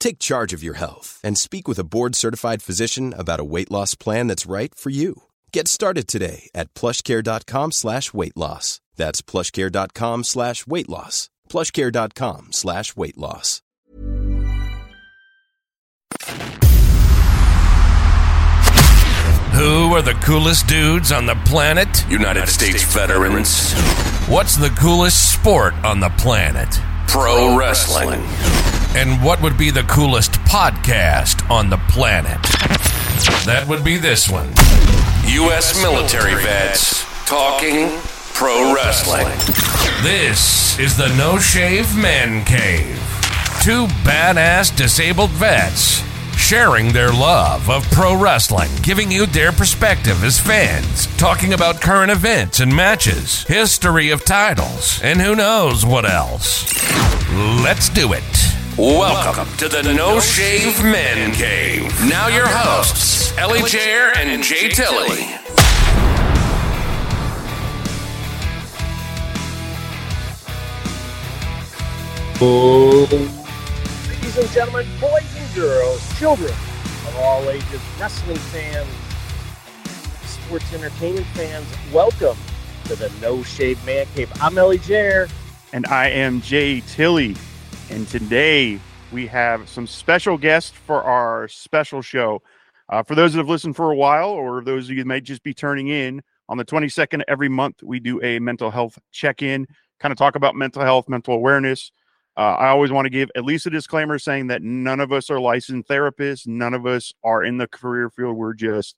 Take charge of your health and speak with a board-certified physician about a weight loss plan that's right for you. Get started today at plushcare.com slash weight loss. That's plushcare.com slash weight loss. plushcare.com slash weight loss. Who are the coolest dudes on the planet? United, States, veterans. What's the coolest sport on the planet? Pro wrestling. And what would be the coolest podcast on the planet? That would be this one. U.S. military vets talking pro wrestling. This is the No Shave Man Cave. Two badass disabled vets sharing their love of pro wrestling, giving you their perspective as fans, talking about current events and matches, history of titles, and who knows what else. Let's do it. Welcome to the No Shave Men Cave. Now your hosts, Ellie Jair and Jay Tilly. Ladies and gentlemen, boys and girls, children of all ages, wrestling fans, sports entertainment fans, welcome to the No Shave Man Cave. I'm Ellie Jair. and I am Jay Tilly. And today we have some special guests for our special show. Uh, for those that have listened for a while, or those of you might just be turning in, on the 22nd every month we do a mental health check-in, kind of talk about mental health, mental awareness. Uh, I always want to give at least a disclaimer saying that none of us are licensed therapists, none of us are in the career field. We're just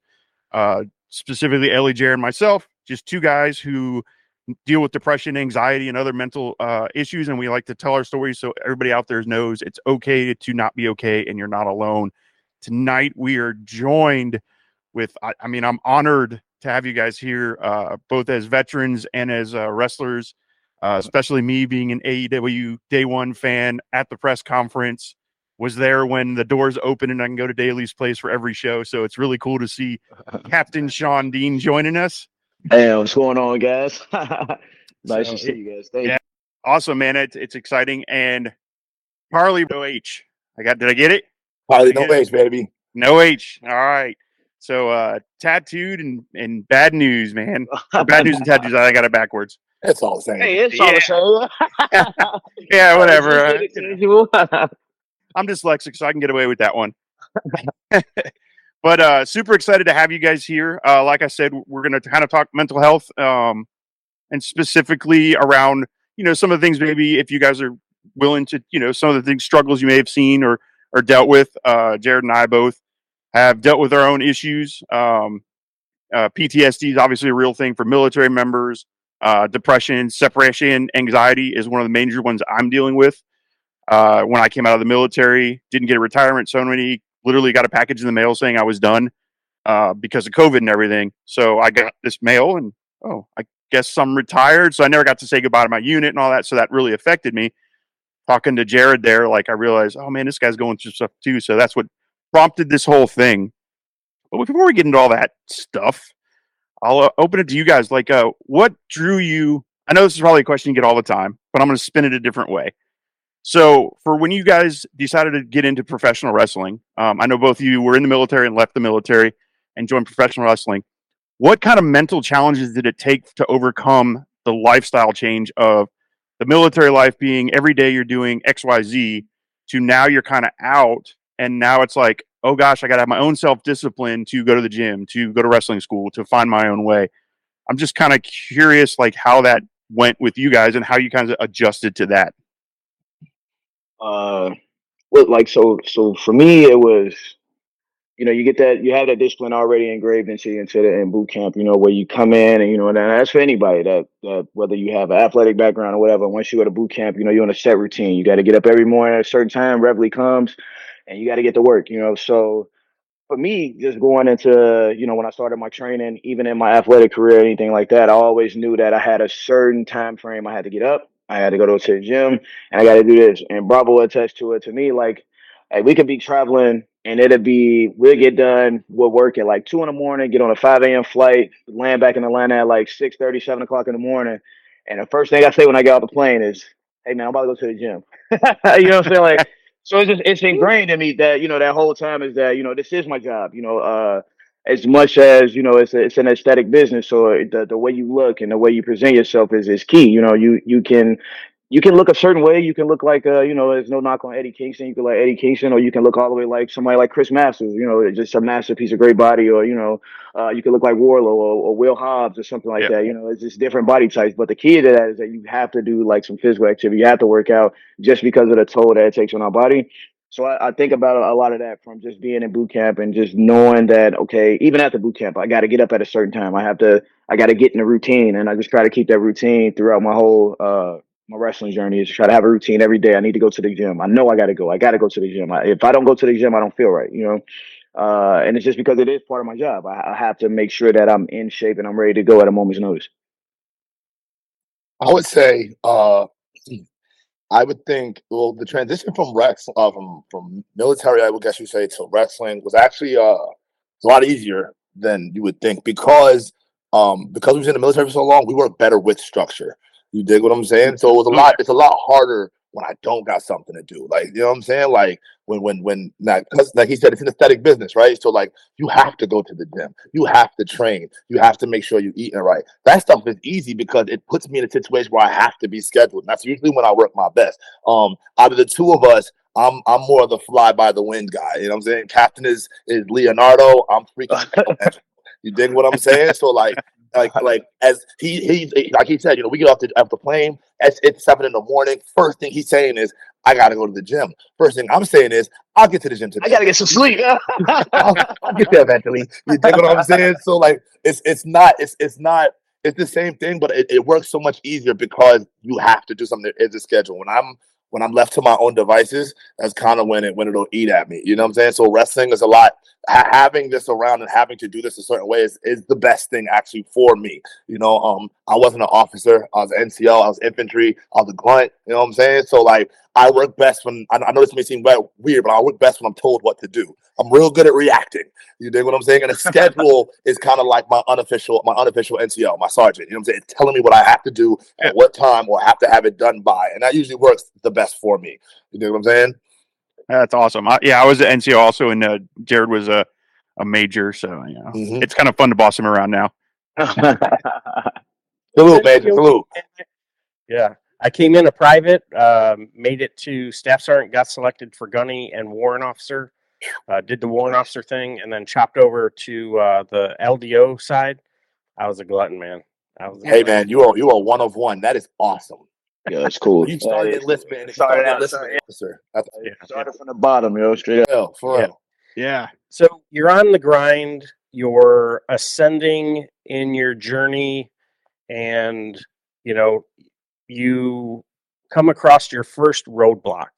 uh, specifically Ellie, Jared, and myself, just two guys who deal with depression, anxiety, and other mental uh, issues. And we like to tell our stories so everybody out there knows it's okay to not be okay and you're not alone. Tonight, we are joined with, I, I mean, I'm honored to have you guys here, uh, both as veterans and as uh, wrestlers, uh, especially me being an AEW day one fan at the press conference. Was there when the doors open and I can go to Daily's place for every show. So it's really cool to see Captain Shawn Dean joining us. Hey, what's going on, guys? nice So, to see you guys. Thank yeah. Awesome, man. It's it's exciting. And Carlie no H. I got did I get it? Pilot Did I no get it? H, baby. No H. All right. So uh tattooed and, and bad news, man. Or bad news and tattoos. I got it backwards. That's all the same. Hey, it's all the same. Yeah, whatever. uh, It's you know, usual. I'm dyslexic, so I can get away with that one. But uh super excited to have you guys here. Uh like I said, we're gonna kind of talk mental health, um, and specifically around, you know, some of the things maybe if you guys are willing to, you know, some of the things struggles you may have seen or or dealt with. Uh Jared and I both have dealt with our own issues. Um uh, PTSD is obviously a real thing for military members. Uh, depression, separation, anxiety is one of the major ones I'm dealing with. Uh, when I came out of the military, didn't get a retirement ceremony, literally got a package in the mail saying I was done uh, because of COVID and everything. So I got this mail and, oh, I guess I'm retired. So I never got to say goodbye to my unit and all that. So that really affected me. Talking to Jared there, like I realized, oh man, this guy's going through stuff too. So that's what prompted this whole thing. But before we get into all that stuff, I'll uh, open it to you guys. Like, uh, what drew you? I know this is probably a question you get all the time, but I'm going to spin it a different way. So, for when you guys decided to get into professional wrestling, um, I know both of you were in the military and left the military and joined professional wrestling. What kind of mental challenges did it take to overcome the lifestyle change of the military life being every day you're doing XYZ to now you're kind of out and now it's like, oh gosh, I got to have my own self discipline to go to the gym, to go to wrestling school, to find my own way. I'm just kind of curious, like how that went with you guys and how you kind of adjusted to that. Uh, well, like so, so for me, it was, you know, you get that, you have that discipline already engraved into into the in boot camp. You know, where you come in and you know, and that's for anybody that that whether you have an athletic background or whatever. Once you go to boot camp, you know, you're on a set routine. You got to get up every morning at a certain time. Reveille comes, and you got to get to work. You know, so for me, just going into, you know, when I started my training, even in my athletic career, anything like that, I always knew that I had a certain time frame I had to get up. I had to go to the gym and I got to do this. And Bravo attached to it to me, like, hey, we could be traveling and it'll be, we'll get done, we'll work at like two in the morning, get on a 5 a.m. flight, land back in Atlanta at like 6 30, 7 o'clock in the morning. And the first thing I say when I get off the plane is, hey, man, I'm about to go to the gym. you know what I'm saying? Like, so it's just it's ingrained in me that you know that whole time is that you know this is my job. You know, uh, as much as you know it's a, it's an aesthetic business, so the the way you look and the way you present yourself is is key. You know, you you can you can look a certain way. You can look like, uh, you know, there's no knock on Eddie Kingston. You can like Eddie Kingston, or you can look all the way like somebody like Chris Masters. You know, just a masterpiece, of great body, or you know, uh, you can look like Wardlow or, or Will Hobbs or something like that. You know, it's just different body types. But the key to that is that you have to do like some physical activity. You have to work out just because of the toll that it takes on our body. So I, I, think about a lot of that from just being in boot camp and just knowing that okay, even after boot camp, I got to get up at a certain time. I have to, I got to get in a routine, and I just try to keep that routine throughout my whole uh, my wrestling journey. Is try to have a routine every day. I need to go to the gym. I know I got to go. I got to go to the gym. I, if I don't go to the gym, I don't feel right. You know. Uh, and it's just because it is part of my job. I, I have to make sure that I'm in shape and I'm ready to go at a moment's notice. I would say uh, I would think well the transition from Rex uh, from from military I would guess you say to wrestling was actually uh a lot easier than you would think because um because we was in the military for so long we work better with structure. You dig what I'm saying? So it was a lot. It's a lot harder when I don't got something to do. Like, you know what I'm saying? Like when when when like, like he said, it's an aesthetic business, right? So like you have to go to the gym, you have to train, you have to make sure you're eating right. That stuff is easy because it puts me in a situation where I have to be scheduled. And that's usually when I work my best. Um, out of the two of us, I'm I'm more of the fly by the wind guy. You know what I'm saying? Captain is is Leonardo. I'm freaking. you dig what I'm saying? So like like like as he he like he said, you know, we get off the off the plane. It's, it's seven in the morning. First thing he's saying is, "I got to go to the gym." First thing I'm saying is, "I'll get to the gym today." I got to get some sleep. I'll, I'll, get there eventually. You think what I'm saying? So like, it's it's not it's it's not it's the same thing, but it, it works so much easier because you have to do something. It's a schedule. When I'm when I'm left to my own devices, that's kind of when it when it'll eat at me. You know what I'm saying? So wrestling is a lot. Ha- having this around and having to do this a certain way is, is the best thing actually for me. You know, um, I wasn't an officer. I was an NCO. I was infantry. I was a grunt. You know what I'm saying? So like, I work best when I, I know this may seem weird, but I work best when I'm told what to do. I'm real good at reacting. You dig what I'm saying? And a schedule is kind of like my unofficial, my unofficial NCO, my sergeant. You know what I'm saying? It's telling me what I have to do at what time or have to have it done by, and that usually works the best for me. You dig what I'm saying? That's awesome. I, yeah, I was an NCO also, and uh, Jared was a a major, so you know, mm-hmm. it's kind of fun to boss him around now. salute, major, salute. Yeah, I came in a private, um, made it to staff sergeant, got selected for gunny and warrant officer. Uh, did the warrant officer thing, and then chopped over to uh, the LDO side. I was a glutton, man. I was. hey, glutton. man, you are you are one of one. That is awesome. Yeah, it's cool. You started enlistment and started, started enlistment officer. Yeah, started from the bottom, yo, straight up. for yeah. real. Yeah. So you're on the grind. You're ascending in your journey, and you know you come across your first roadblock.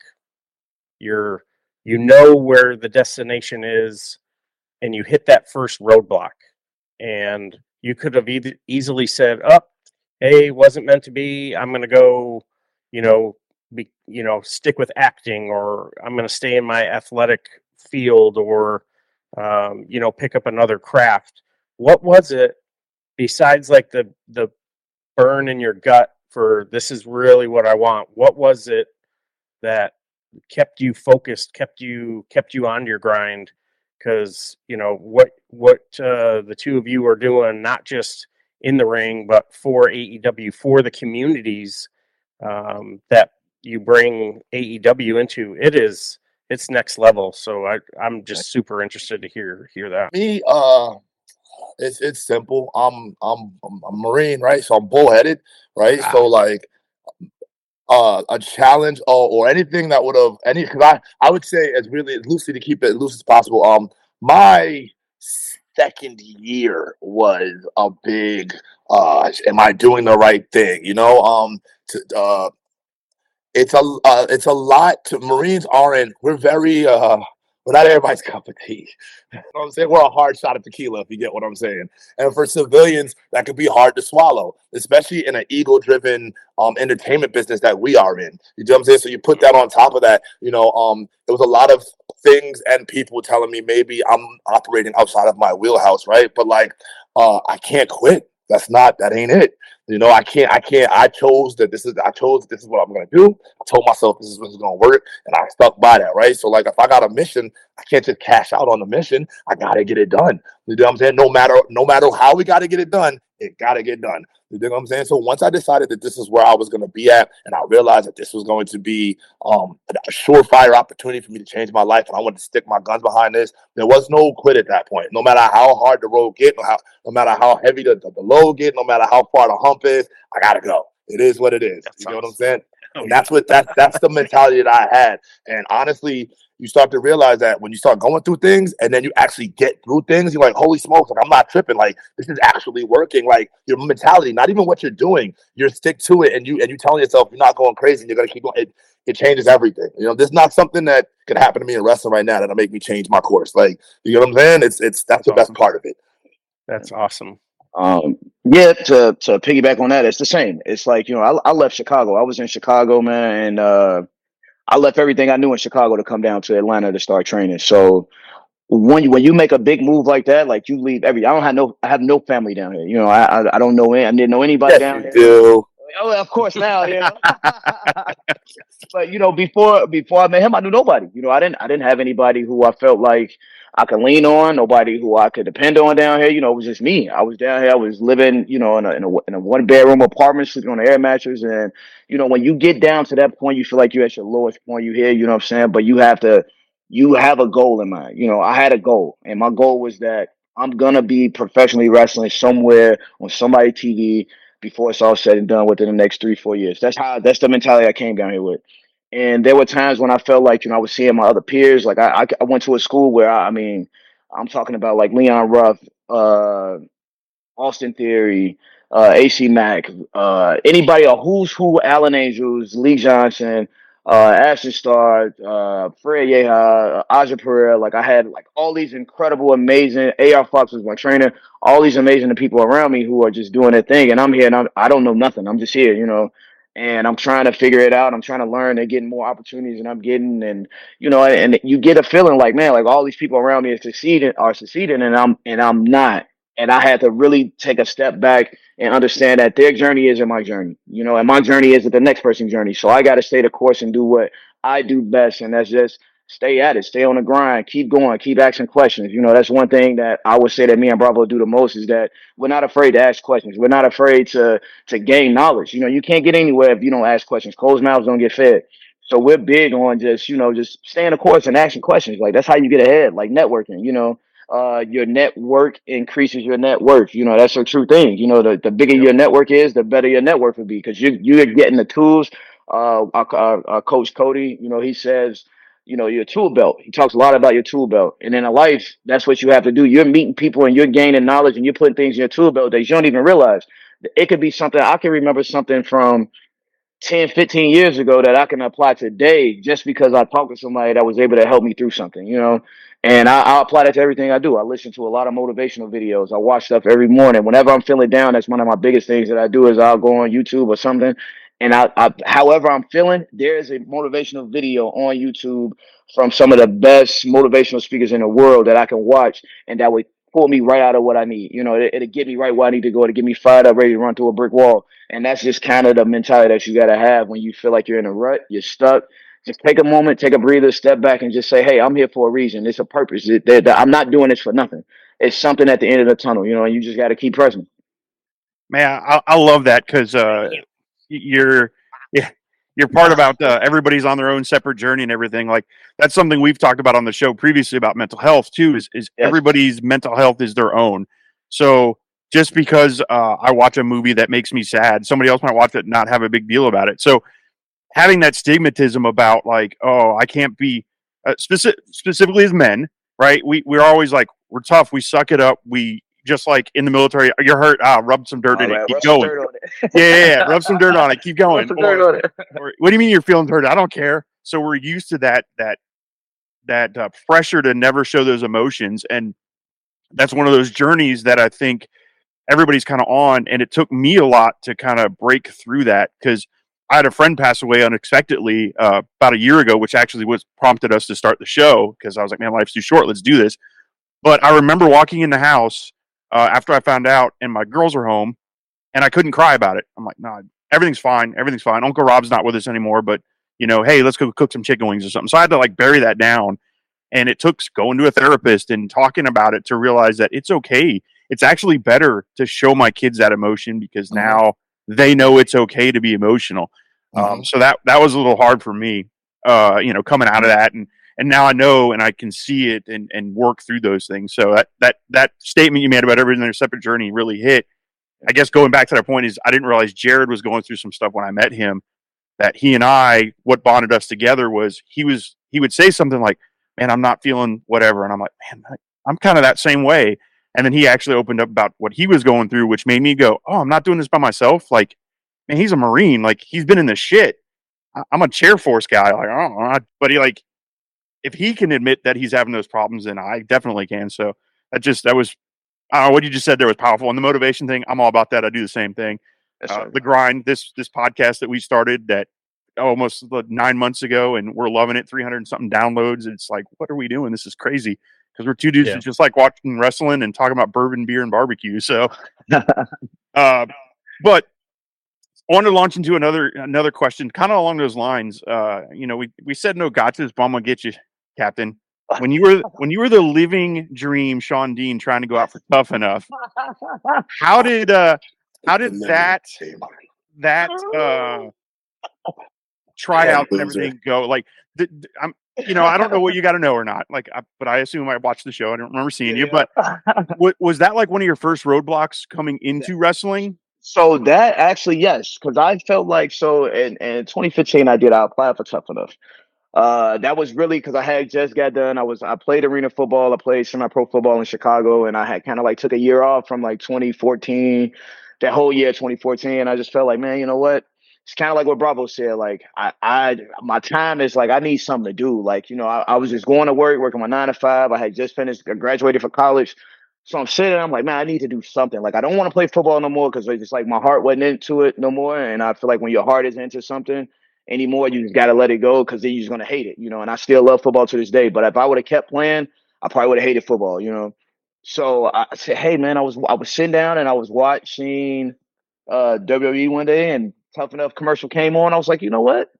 You're you know where the destination is and you hit that first roadblock and you could have e- easily said up oh, hey wasn't meant to be i'm going to go you know be you know stick with acting or i'm going to stay in my athletic field or um, you know pick up another craft what was it besides like the the burn in your gut for this is really what i want what was it that kept you focused, kept you kept you on your grind? Because you know what what uh, the two of you are doing, not just in the ring, but for AEW, for the communities um, that you bring AEW into. It is it's next level. So I I'm just super interested to hear hear that. Me, uh, it's it's simple. I'm I'm I'm a Marine, right? So I'm bullheaded, right? Ah. So like uh, a challenge or, or anything that would have any because I I would say as really loosely to keep it loose as possible. Um, my second year was a big uh, am I doing the right thing? You know, um, uh, it's a uh, it's a lot to Marines aren't we're very uh we're not everybody's cup of tea. You know I'm saying? We're a hard shot of tequila, if you get what I'm saying. And for civilians, that could be hard to swallow, especially in an ego-driven um entertainment business that we are in. You know what I'm saying? So you put that on top of that, you know, um, there was a lot of things and people telling me maybe I'm operating outside of my wheelhouse, right? But like, uh, I can't quit. That's not that ain't it. You know, I can't, I can't, I chose that this is, I chose this is what I'm going to do. I told myself this is what's going to work and I stuck by that, right? So, like, if I got a mission, I can't just cash out on the mission. I got to get it done. You know what I'm saying? No matter, no matter how we got to get it done, it got to get done. You know what I'm saying? So once I decided that this is where I was going to be at, and I realized that this was going to be um, a surefire opportunity for me to change my life, and I wanted to stick my guns behind this, there was no quit at that point. No matter how hard the road get, no, how, no matter how heavy the, the, the load get, no matter how far the hump is, I got to go. It is what it is. That's you know what I'm saying? Oh, and that's what that's that's the mentality that I had. And honestly, you start to realize that when you start going through things and then you actually get through things, you're like, holy smokes, like I'm not tripping. Like this is actually working. Like your mentality, not even what you're doing, you're stick to it and you and you telling yourself you're not going crazy and you're gonna keep going. It, it changes everything. You know, there's not something that could happen to me in wrestling right now that'll make me change my course. Like, you know what I'm saying? It's it's that's the best part of it. That's awesome. Um, yeah, to to piggyback on that, it's the same. It's like you know, I, I left Chicago. I was in Chicago, man, and uh, I left everything I knew in Chicago to come down to Atlanta to start training. So when you, when you make a big move like that, like you leave every. I don't have no. I have no family down here. You know, I I, I don't know. I didn't know anybody Yes, down here. do. Oh, of course now, yeah. but you know, before before I met him, I knew nobody. You know, I didn't I didn't have anybody who I felt like I could lean on, nobody who I could depend on down here. You know, it was just me. I was down here. I was living, you know, in a in a, in a one bedroom apartment, sleeping on air mattress, and you know, when you get down to that point, you feel like you're at your lowest point. You here, you know what I'm saying? But you have to, you have a goal in mind. You know, I had a goal, and my goal was that I'm gonna be professionally wrestling somewhere on somebody TV before it's all said and done within the next three, four years. That's how that's the mentality I came down here with. And there were times when I felt like, you know, I was seeing my other peers. Like I, I, went to a school where I, I mean, I'm talking about like Leon Ruff, uh, Austin Theory, uh, AC Mack, uh, anybody, a who's who, Alan Angels, Lee Johnson, uh, Ashton Starr, uh, Fred Yehi, Aja Pereira. Like I had like all these incredible, amazing. AR Fox was my trainer. All these amazing people around me who are just doing their thing, and I'm here and I'm, I don't know nothing. I'm just here, you know. And I'm trying to figure it out. I'm trying to learn. They're getting more opportunities and I'm getting, and you know, and you get a feeling like, man, like all these people around me are succeeding, are succeeding, and I'm and I'm not. And I had to really take a step back and understand that their journey isn't my journey, you know, and my journey isn't the next person's journey. So I got to stay the course and do what I do best, and that's just stay at it, stay on the grind, keep going, keep asking questions. You know, that's one thing that I would say that me and Bravo do the most is that we're not afraid to ask questions. We're not afraid to to gain knowledge. You know, you can't get anywhere if you don't ask questions. Closed mouths don't get fed. So we're big on just, you know, just staying the course and asking questions. Like that's how you get ahead, like networking, you know. Uh, your network increases your net worth. You know, that's a true thing. You know, the, the bigger your network is, the better your network will be because you, you're getting the tools. Uh, our, our, our coach Cody, you know, he says, you know, your tool belt. He talks a lot about your tool belt. And in a life, that's what you have to do. You're meeting people and you're gaining knowledge and you're putting things in your tool belt that you don't even realize. It could be something, I can remember something from 10, 15 years ago that I can apply today just because I talked to somebody that was able to help me through something, you know? And I, I apply that to everything I do. I listen to a lot of motivational videos. I watch stuff every morning. Whenever I'm feeling down, that's one of my biggest things that I do is I'll go on YouTube or something. And I, I however I'm feeling, there is a motivational video on YouTube from some of the best motivational speakers in the world that I can watch and that would pull me right out of what I need. You know, it, it'll get me right where I need to go to get me fired up, ready to run through a brick wall. And that's just kind of the mentality that you got to have when you feel like you're in a rut, you're stuck. just take a moment, take a breather, step back, and just say, "Hey, I'm here for a reason. It's a purpose. It, that- that I'm not doing this for nothing. It's something at the end of the tunnel, you know. And you just got to keep pressing." Man, I, I love that because uh, y- you're yeah you're part about uh, everybody's on their own separate journey and everything. Like that's something we've talked about on the show previously about mental health too. Is is everybody's mental health is their own. So just because uh, I watch a movie that makes me sad, somebody else might watch it and not have a big deal about it. So having that stigmatism about like, oh, I can't be uh, specific, specifically as men, right? We we're always like, we're tough, we suck it up, we just like in the military, you're hurt, ah, rub some dirt in All it, keep going. it. yeah, yeah, yeah, rub some dirt on it, keep going. Or- dirt on it. or, what do you mean you're feeling hurt? I don't care. So we're used to that that that uh, pressure to never show those emotions, and that's one of those journeys that I think everybody's kind of on. And it took me a lot to kind of break through that because I had a friend pass away unexpectedly uh, about a year ago, which actually was prompted us to start the show because I was like, man, life's too short. Let's do this. But I remember walking in the house uh, after I found out, and my girls are home, and I couldn't cry about it. I'm like, nah, everything's fine. Everything's fine. Uncle Rob's not with us anymore, but you know, hey, let's go cook some chicken wings or something. So I had to like bury that down. And it took going to a therapist and talking about it to realize that it's okay. It's actually better to show my kids that emotion because Mhm. now they know it's okay to be emotional. Um, so that that was a little hard for me, uh, you know, coming out of that, and and now I know and I can see it and and work through those things. So that that that statement you made about everything in their separate journey really hit. I guess going back to that point is I didn't realize Jared was going through some stuff when I met him. That he and I, what bonded us together was he was he would say something like, "Man, I'm not feeling whatever," and I'm like, "Man, I'm kind of that same way." And then he actually opened up about what he was going through, which made me go, "Oh, I'm not doing this by myself." Like, man, he's a marine. Like, he's been in this shit. I'm a chair force guy. Like, I don't know, but he like, if he can admit that he's having those problems, then I definitely can. So that just that was, I what you just said there was powerful. And the motivation thing, I'm all about that. I do the same thing. That's Uh, the grind. This this podcast that we started that almost like, nine months ago, and we're loving it. 300 something downloads. It's like, what are we doing? This is crazy. Because we're two dudes Yeah. just like watching wrestling and talking about bourbon, beer, and barbecue. So, uh, but I want to launch into another another question, kind of along those lines. Uh, you know, we we said no gotchas, but I'm gonna get you, Captain. When you were when you were the living dream, Shawn Dean, trying to go out for tough enough. How did uh how did that that uh tryout and everything go? Like, th- th- I'm you know I don't know what you got to know or not. Like, I, but I assume I watched the show. I don't remember seeing you, but wa- was that like one of your first roadblocks coming into wrestling? So that actually, yes, because I felt like so in, in 2015 I did I applied for Tough Enough. Uh, that was really because I had just got done. I was I played arena football. I played semi-pro football in Chicago, and I had kind of like took a year off from like 2014, that whole year 2014. I just felt like, man, you know what? It's kind of like what Bravo said. Like I, I, my time is like I need something to do. Like you know, I, I was just going to work, working my nine to five. I had just finished, graduated from college. So I'm sitting, I'm like, man, I need to do something. Like, I don't want to play football no more because it's like my heart wasn't into it no more. And I feel like when your heart is into something anymore, you just got to let it go because then you're just going to hate it, you know. And I still love football to this day. But if I would have kept playing, I probably would have hated football, you know. So I said, hey, man, I was I was sitting down and I was watching uh, WWE one day and Tough Enough commercial came on. I was like, you know what?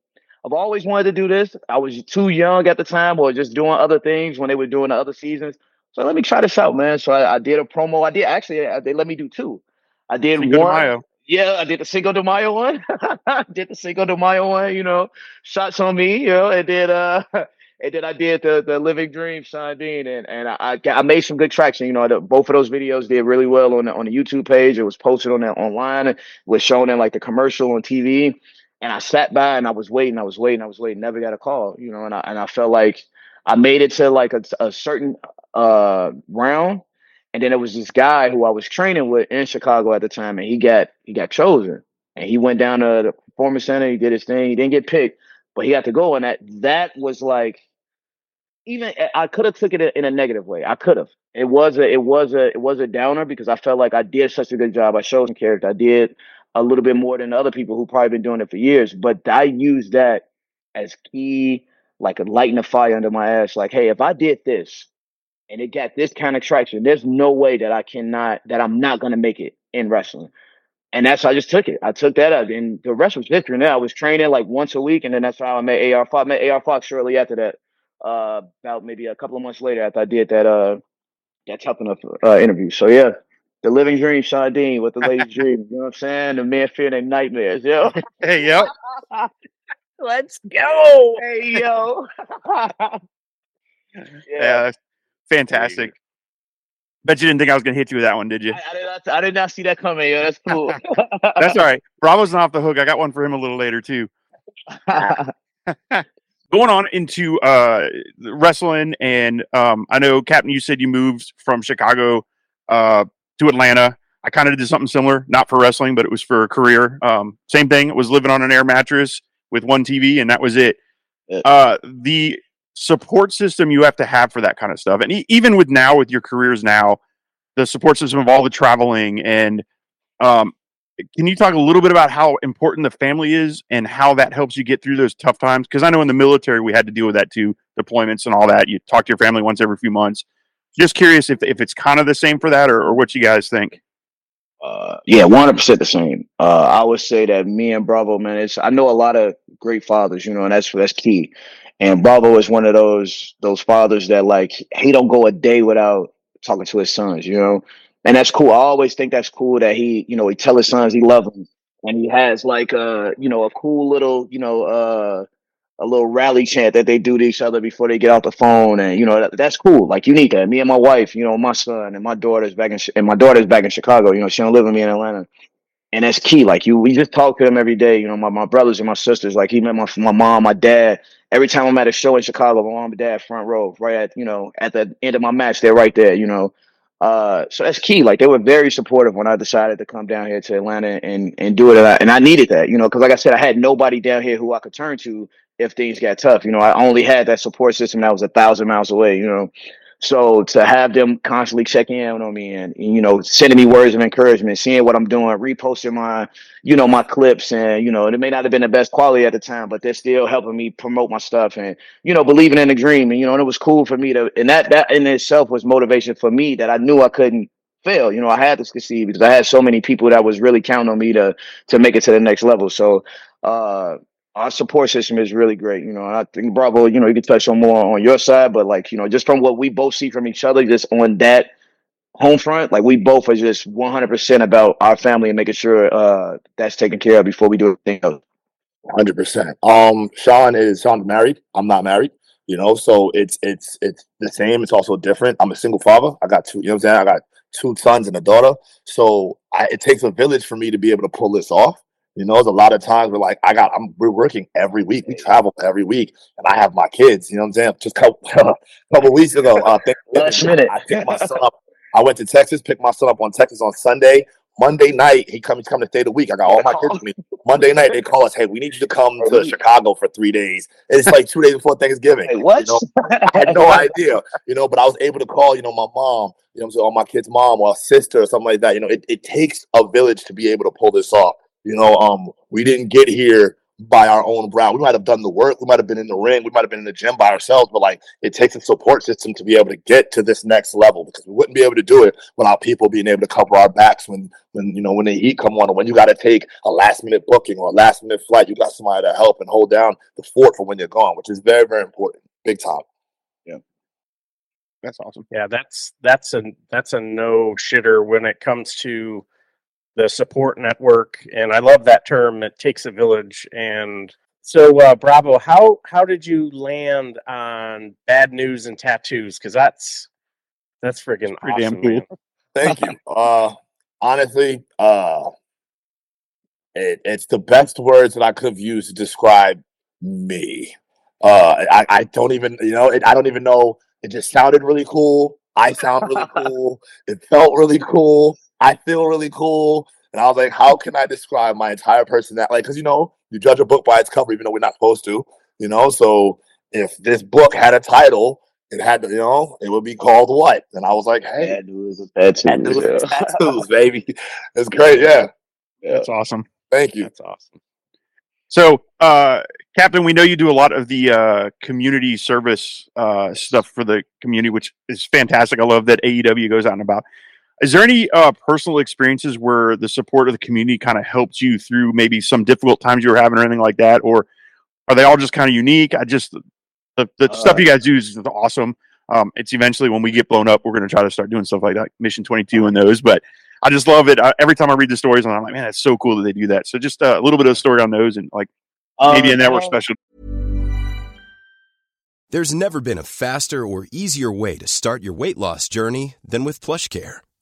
I've always wanted to do this. I was too young at the time or just doing other things when they were doing the other seasons. So let me try this out, man. So I, I did a promo. I did actually. They let me do two. I did one. Yeah, I did the Cinco de Mayo one. did the Cinco de Mayo one. You know, shots on me. You know, and then uh, and then I did the the Living Dream Shawn Dean, and and I I, I made some good traction. You know, the, both of those videos did really well on the on the YouTube page. It was posted on that online. It was shown in like the commercial on TV. And I sat by and I was waiting. I was waiting. I was waiting. Never got a call. You know, and I and I felt like I made it to like a, a certain uh round and then there was this guy who I was training with in Chicago at the time, and he got he got chosen, and he went down to the performance center. He did his thing. He didn't get picked, but he got to go. And that that was like, even eh, I could have took it in a negative way. I could have. It was a it was a it was a downer because I felt like I did such a good job. I showed some character. I did a little bit more than other people who probably been doing it for years. But I used that as key, like a lighting a fire under my ass. Like, hey, if I did this and it got this kind of traction, there's no way that I cannot that I'm not gonna make it in wrestling. and that's how I just took it. I took that up, and the rest was history. Now I was training like once a week, and then that's how I met AR Fox. Met AR Fox shortly after that, uh, about maybe a couple of months later after I did that uh that tough enough uh, interview. So yeah, the living dream, Shawn Dean, with the ladies dream. You know what I'm saying? The man fear their nightmares. Yo, Hey, yep. Let's go. hey yo. Yeah, that's fantastic. Bet you didn't think I was going to hit you with that one, did you? I, I did not. I did not see that coming. Yo, that's cool. That's all right. Bravo's not off the hook. I got one for him a little later too. Going on into uh, wrestling, and um, I know Captain, you said you moved from Chicago uh, to Atlanta. I kind of did something similar, not for wrestling, but it was for a career. Um, same thing. It was living on an air mattress with one TV, and that was it. Uh, the support system you have to have for that kind of stuff, and even with now, with your careers now, the support system of all the traveling and um, can you talk a little bit about how important the family is and how that helps you get through those tough times? Because I know in the military we had to deal with that too, deployments and all that. You talk to your family once every few months. Just curious if if it's kind of the same for that, or, or what you guys think. Uh, yeah, one hundred percent the same. Uh, I would say that me and Bravo, man, it's I know a lot of great fathers, you know, and that's that's key. And Bravo is one of those those fathers that like he don't go a day without talking to his sons, you know, and that's cool. I always think that's cool that he, you know, he tell his sons he love them, and he has like a you know a cool little you know uh a little rally chant that they do to each other before they get off the phone, and you know that, that's cool. Like you need that. Me and my wife, you know, my son and my daughter's back in and my daughter's back in Chicago. You know, she don't live with me in Atlanta, and that's key. Like you, we just talk to them every day. You know, my, my brothers and my sisters. Like he met my my mom, my dad. Every time I'm at a show in Chicago, my mom and dad front row, right at you know at the end of my match, they're right there. You know, uh, so that's key. Like they were very supportive when I decided to come down here to Atlanta and and do it, and I, and I needed that. You know, because like I said, I had nobody down here who I could turn to if things got tough. You know, I only had that support system that was a thousand miles away. You know, so to have them constantly checking in on me and, and, you know sending me words of encouragement, seeing what I'm doing, reposting my you know my clips, and you know it may not have been the best quality at the time, but they're still helping me promote my stuff and you know believing in the dream. And you know and it was cool for me to and that that in itself was motivation for me that I knew I couldn't fail. You know I had to succeed because I had so many people that was really counting on me to to make it to the next level. So. uh our support system is really great. You know, I think Bravo, you know, you can touch on more on your side, but like, you know, just from what we both see from each other, just on that home front, like we both are just 100% about our family and making sure uh that's taken care of before we do anything else. Hundred percent. Um, Shawn is Shawn's married. I'm not married. You know, so it's it's it's the same. It's also different. I'm a single father. I got two. You know what I'm saying? I got two sons and a daughter. So I, it takes a village for me to be able to pull this off. You know, there's a lot of times we're like I got I'm we're working every week. We travel every week, and I have my kids. You know what I'm saying? Just a couple couple weeks ago, uh, Last minute. I picked my son up. I went to Texas, picked my son up on Texas on Sunday. Monday night, he come, he's coming to stay the week. I got all my kids with me. Monday night, they call us, hey, we need you to come to Chicago for three days. And it's like two days before Thanksgiving. Hey, what? You know, I had no idea, you know, but I was able to call, you know, my mom, you know, I'm saying, or my kid's mom or sister or something like that. You know, it, it takes a village to be able to pull this off. You know, um, we didn't get here by our own brow. We might have done the work. We might have been in the ring. We might have been in the gym by ourselves. But like, it takes a support system to be able to get to this next level because we wouldn't be able to do it without people being able to cover our backs when, when you know, when the heat come on, or when you got to take a last minute booking or a last minute flight. You got somebody to help and hold down the fort for when you're gone, which is very, very important. Big time. Yeah, that's awesome. Yeah, that's that's a that's a no shitter when it comes to the support network, and I love that term. It takes a village. And so, uh, Bravo, how how did you land on bad news and tattoos? Because that's that's freaking pretty damn awesome, cool. Thank you. Uh, honestly, uh, it, it's the best words that I could have used to describe me. Uh, I, I don't even, you know, it, I don't even know. It just sounded really cool. I sound really cool. It felt really cool. I feel really cool. And I was like, how can I describe my entire personality? Like, because, you know, you judge a book by its cover, even though we're not supposed to, you know? So if this book had a title, it had to, you know, it would be called what? And I was like, hey, Bad news is tattoos. Bad news yeah. tattoos, baby. It's great. Yeah. That's awesome. Thank you. That's awesome. So, uh, Captain, we know you do a lot of the uh, community service uh, stuff for the community, which is fantastic. I love that AEW goes out and about. Is there any uh, personal experiences where the support of the community kind of helped you through maybe some difficult times you were having or anything like that, or are they all just kind of unique? I just the, the uh, stuff you guys do is awesome. Um, it's eventually when we get blown up, we're going to try to start doing stuff like that, Mission Twenty Two and those. But I just love it. I, every time I read the stories, I'm like, man, that's so cool that they do that. So just uh, a little bit of story on those and like maybe a network special. There's never been a faster or easier way to start your weight loss journey than with PlushCare.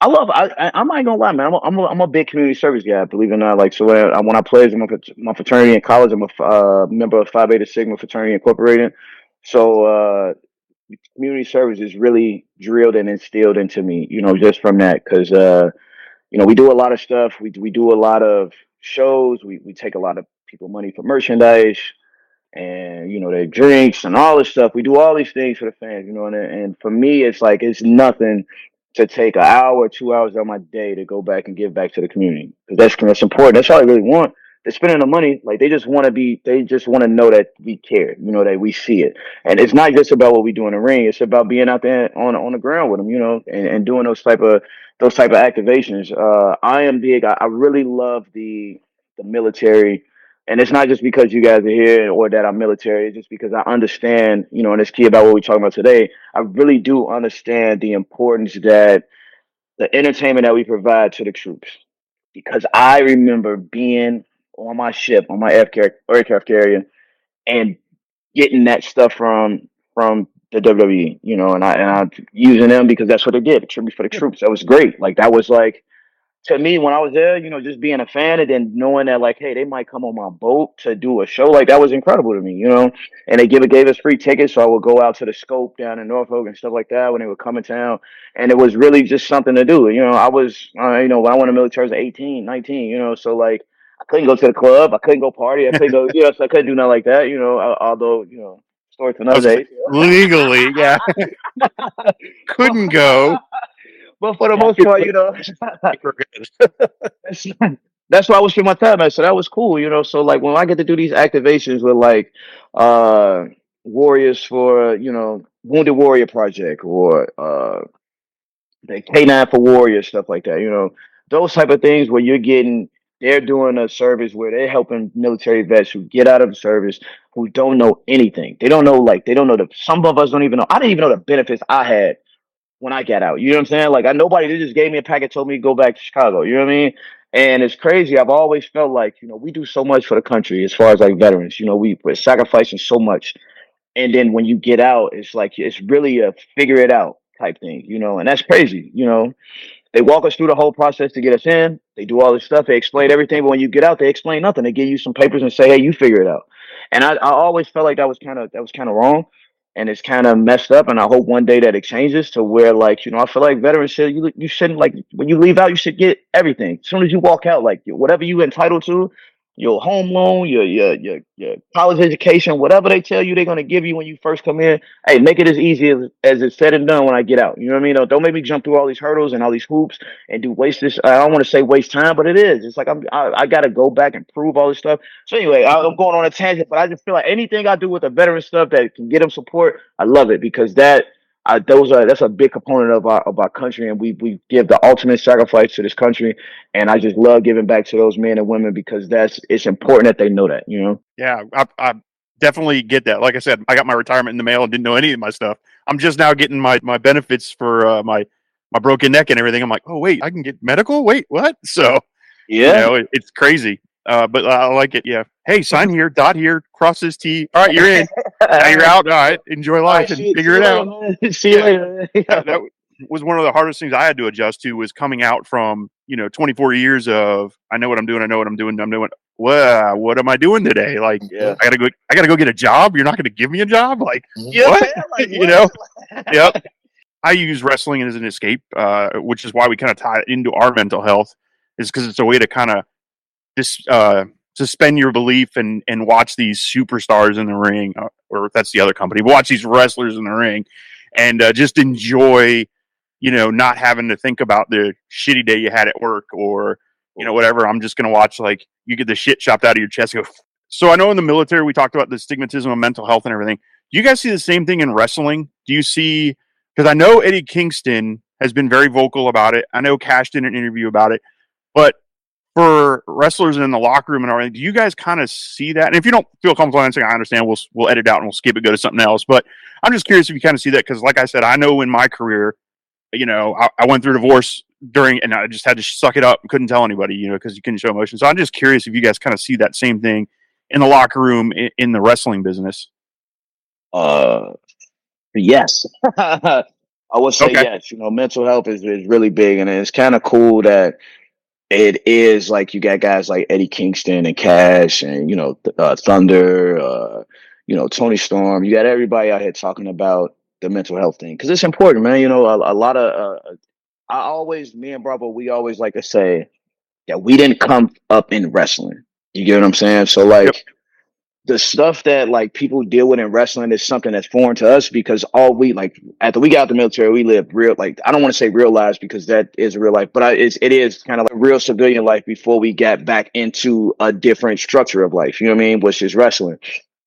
I love. I, I I'm not gonna lie, man. I'm a, I'm a, I'm a big community service guy. Believe it or not, like so when I, when I played in my, fraternity in college, I'm a uh, member of Phi Beta Sigma Fraternity Incorporated. So uh, community service is really drilled and instilled into me, you know, just from that. Cause, uh, you know, we do a lot of stuff. We, we do a lot of shows. We, we take a lot of people money for merchandise and, you know, their drinks and all this stuff. We do all these things for the fans, you know, and, and for me, it's like, it's nothing to take an hour, two hours of my day to go back and give back to the community. Cause that's, that's important. That's all I really want they're spending the money like they just want to be they just want to know that we care you know that we see it and it's not just about what we do in the ring it's about being out there on on the ground with them you know and, and doing those type of those type of activations uh i am big I, I really love the the military and it's not just because you guys are here or that I'm military. It's just because I understand, you know, and it's key about what we're talking about today. I really do understand the importance that the entertainment that we provide to the troops. Because I remember being on my ship on my aircraft carrier and getting that stuff from from the WWE, you know, and I and I using them because that's what they did, tribute for the troops. That was great. Like that was like to me when I was there, you know, just being a fan and then knowing that like, hey, they might come on my boat to do a show, like that was incredible to me, you know. And they give it gave us free tickets, so I would go out to the scope down in Norfolk and stuff like that when they would come in town. And it was really just something to do. You know, I was uh, you know, when I went to military I was 18, 19, you know, so like I couldn't go to the club. I couldn't go party. I couldn't go. you know, so I couldn't do nothing like that. You know, although you know, story for another day. Legally, yeah, couldn't go. But for the most part, you know, that's, why I was spending my time at. So that was cool, you know. So like when I get to do these activations with like uh warriors for you know Wounded Warrior Project or uh the K9 for Warriors stuff like that, you know, those type of things where you're getting they're doing a service where they're helping military vets who get out of the service who don't know anything. They don't know like they don't know the some of us don't even know. I didn't even know the benefits I had when I get out. You know what I'm saying? Like I nobody they just gave me a packet, told me to go back to Chicago. You know what I mean? And it's crazy. I've always felt like, you know, we do so much for the country as far as like veterans. You know, we, we're sacrificing so much. And then when you get out, it's like it's really a figure it out type thing, you know, and that's crazy, you know. They walk us through the whole process to get us in. They do all this stuff. They explain everything, but when you get out, they explain nothing. They give you some papers and say, "Hey, you figure it out." And I, I always felt like that was kind of that was kind of wrong, and it's kind of messed up. And I hope one day that it changes to where, like, you know, I feel like veterans should you you shouldn't like when you leave out, you should get everything as soon as you walk out, like whatever you entitled to, your home loan, your your your, your college education, whatever they tell you they're gonna give you when you first come in. Hey, make it as easy as, as it's said and done when I get out. You know what I mean? Don't, don't make me jump through all these hurdles and all these hoops and do waste this. I don't want to say waste time, but it is. It's like I'm I, I got to go back and prove all this stuff. So anyway, I, I'm going on a tangent, but I just feel like anything I do with the veteran stuff that can get them support, I love it because that I, those are that's a big component of our of our country, and we we give the ultimate sacrifice to this country. And I just love giving back to those men and women because that's it's important that they know that. You know. Yeah, I, I definitely get that. Like I said, I got my retirement in the mail and didn't know any of my stuff. I'm just now getting my my benefits for uh, my my broken neck and everything. I'm like, oh wait, I can get medical. Wait, what? So Yeah. you know, it, it's crazy. Uh, but I like it. Yeah. Hey, sign here, dot here, cross this T. All right, you're in. now you're out. All right, enjoy life right, and see figure see it out. later, man. See you Yeah. later. Yeah, that was one of the hardest things I had to adjust to was coming out from you know 24 years of I know what I'm doing, I know what I'm doing, I'm doing. Well, what am I doing today? Like, Yeah. I gotta go. I gotta go get a job. You're not gonna give me a job. Like, Yeah, what? man, like, you what? know? yep. I use wrestling as an escape, uh, which is why we kind of tie it into our mental health, is because it's a way to kind of dis, uh, suspend your belief and and watch these superstars in the ring, uh, or that's the other company, watch these wrestlers in the ring, and uh, just enjoy, you know, not having to think about the shitty day you had at work or you know whatever. I'm just gonna watch like you get the shit chopped out of your chest. Go. So I know in the military we talked about the stigmatism of mental health and everything. Do you guys see the same thing in wrestling? Do you see? Because I know Eddie Kingston has been very vocal about it. I know Cash did an interview about it, but for wrestlers in the locker room and everything, do you guys kind of see that? And if you don't feel comfortable answering, I understand. We'll we'll edit out and we'll skip it, go to something else. But I'm just curious if you kind of see that because, like I said, I know in my career, you know, I, I went through divorce during, and I just had to suck it up and couldn't tell anybody, you know, because you couldn't show emotion. So I'm just curious if you guys kind of see that same thing in the locker room in, in the wrestling business. Uh, yes. I would say Okay. yes. You know, mental health is, is really big, and it's kind of cool that it is like you got guys like Eddie Kingston and Cash, and you know, th- uh, Thunder, uh, you know, Toni Storm. You got everybody out here talking about the mental health thing because it's important, man. You know, a, a lot of uh, I always, me and Bravo, we always like to say that we didn't come up in wrestling. You get what I'm saying? So like the stuff that like people deal with in wrestling is something that's foreign to us because all we like after we got out the military, we lived real like I don't want to say real lives because that is real life, but I, it's it is kind of like real civilian life before we got back into a different structure of life. You know what I mean? Which is wrestling,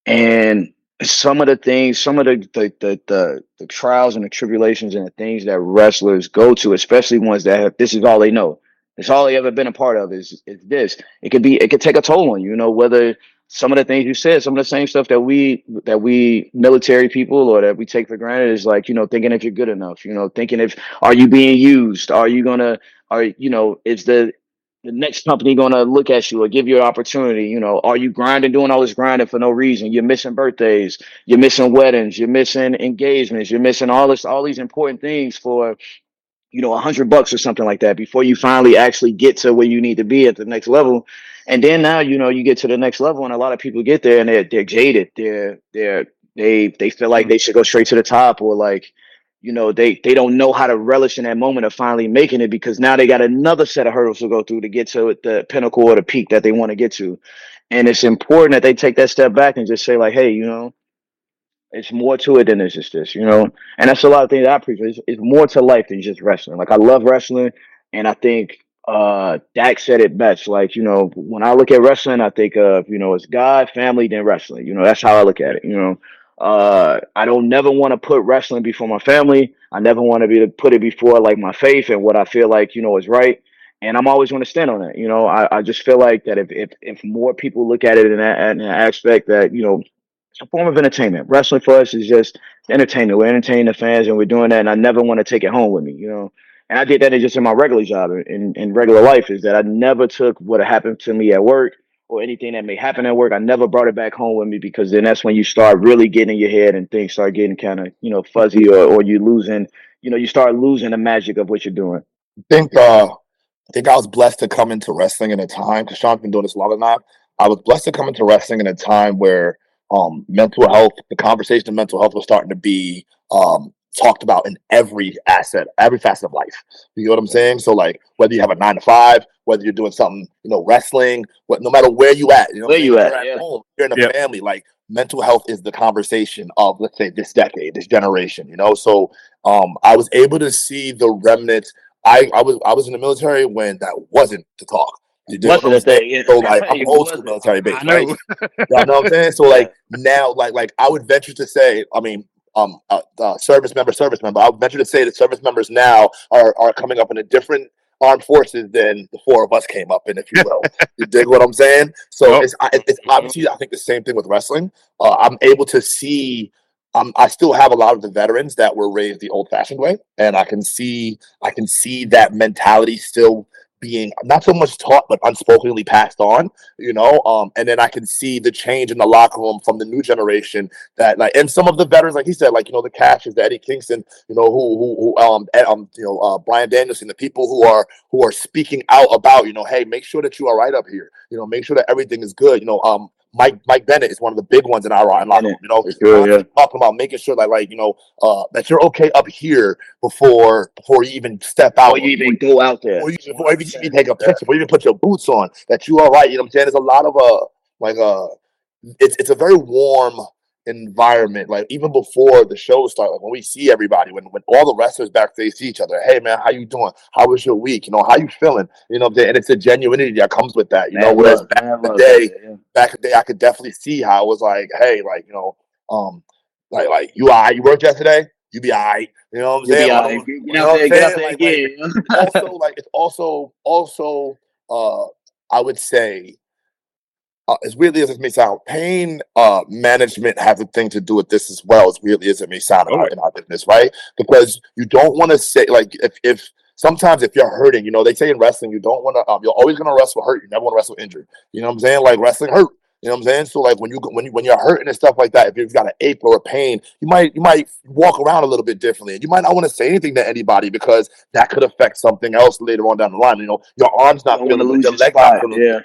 and some of the things, some of the the the the, the trials and the tribulations and the things that wrestlers go to, especially ones that have this is all they know. It's all they ever been a part of is is this. It could be it could take a toll on you, you know, whether some of the things you said, some of the same stuff that we that we military people or that we take for granted is like, you know, thinking if you're good enough, you know, thinking if are you being used? Are you gonna are you know, is the the next company gonna look at you or give you an opportunity? You know, are you grinding, doing all this grinding for no reason? You're missing birthdays, you're missing weddings, you're missing engagements, you're missing all this all these important things for you know, a hundred bucks or something like that before you finally actually get to where you need to be at the next level. And then now, you know, you get to the next level and a lot of people get there and they're they're jaded. They're they're they they feel like mm-hmm. they should go straight to the top or like, you know, they they don't know how to relish in that moment of finally making it because now they got another set of hurdles to go through to get to the pinnacle or the peak that they want to get to. And it's important that they take that step back and just say, like, hey, you know, it's more to it than it's just this, you know. And that's a lot of things that I appreciate. It's, it's more to life than just wrestling. Like I love wrestling, and I think uh Dak said it best. Like you know, when I look at wrestling, I think of you know it's God, family, then wrestling. You know, that's how I look at it. You know, uh, I don't never want to put wrestling before my family. I never want to be to put it before like my faith and what I feel like you know is right. And I'm always going to stand on that. You know, I, I just feel like that if, if if more people look at it in that, in that aspect, that you know, it's a form of entertainment. Wrestling for us is just entertainment. We're entertaining the fans, and we're doing that. And I never want to take it home with me, you know. And I did that just in my regular job, in in regular life, is that I never took what happened to me at work or anything that may happen at work. I never brought it back home with me because then that's when you start really getting in your head and things start getting kind of you know fuzzy, or or you losing, you know, you start losing the magic of what you're doing. I think uh, I think I was blessed to come into wrestling in a time because Shawn's been doing this of now. I was blessed to come into wrestling in a time where um, mental health, the conversation of mental health was starting to be um, talked about in every asset, every facet of life. You know what I'm saying? So like whether you have a nine to five, whether you're doing something, you know, wrestling, what no matter where you at, you know, Where you saying? at, You're yeah. home, you're in a Yep. family, like mental health is the conversation of let's say this decade, this generation, you know. So um I was able to see the remnants. I, I was I was in the military when that wasn't the talk. You dig what Wasn't I'm a thing, saying? So like I'm old school wasn't. military base, I know. right? Yeah, I know what I'm saying. So like now, like like I would venture to say, I mean, um, uh, uh, service member, service member. I would venture to say that service members now are are coming up in a different armed forces than the four of us came up in, if you will. you dig what I'm saying? So Yep. it's I- it's obviously I think the same thing with wrestling. Uh, I'm able to see um, I still have a lot of the veterans that were raised the old-fashioned way, and I can see I can see that mentality still being not so much taught but unspokenly passed on you know um and then i can see the change in the locker room from the new generation that like and some of the veterans like he said like you know the cashes the eddie kingston you know who who, who um, um you know uh, bryan danielson the people who are who are speaking out about you know hey make sure that you are right up here you know make sure that everything is good you know um Mike Mike Bennett is one of the big ones in our locker room. You know, sure, yeah. talking about making sure that like you know uh, that you're okay up here before before you even step out. Before you even go out there. Before you, before you even take a picture. Before you even put your boots on. That you are right. You know what I'm saying? There's a lot of uh like uh it's it's a very warm environment. Like even before the show started, like when we see everybody, when when all the wrestlers backstage see each other, hey man, how you doing? How was your week? You know, how you feeling? You know, what I'm saying? and it's a genuinity that comes with that. You know, whereas love, back man, in the day, yeah. back in the day, I could definitely see how it was like, hey, like you know, um, like like you right, you worked yesterday, you be all right. You know what I'm You saying? Like, you know what I'm saying? Like, like, it's also like it's also also uh I would say uh, as weirdly as it may sound, pain uh, management has a thing to do with this as well. As weirdly as it may sound in, our, in our business, right? Because you don't want to say like if if sometimes if you're hurting, you know, they say in wrestling you don't want to. Um, you're always gonna wrestle hurt. You never want to wrestle injured. You know what I'm saying? Like wrestling hurt. You know what I'm saying? So like when you when you when you're hurting and stuff like that, if you've got an ache or a pain, you might you might walk around a little bit differently, and you might not want to say anything to anybody because that could affect something else later on down the line. You know, your arms not feeling, your your leg not feeling yeah.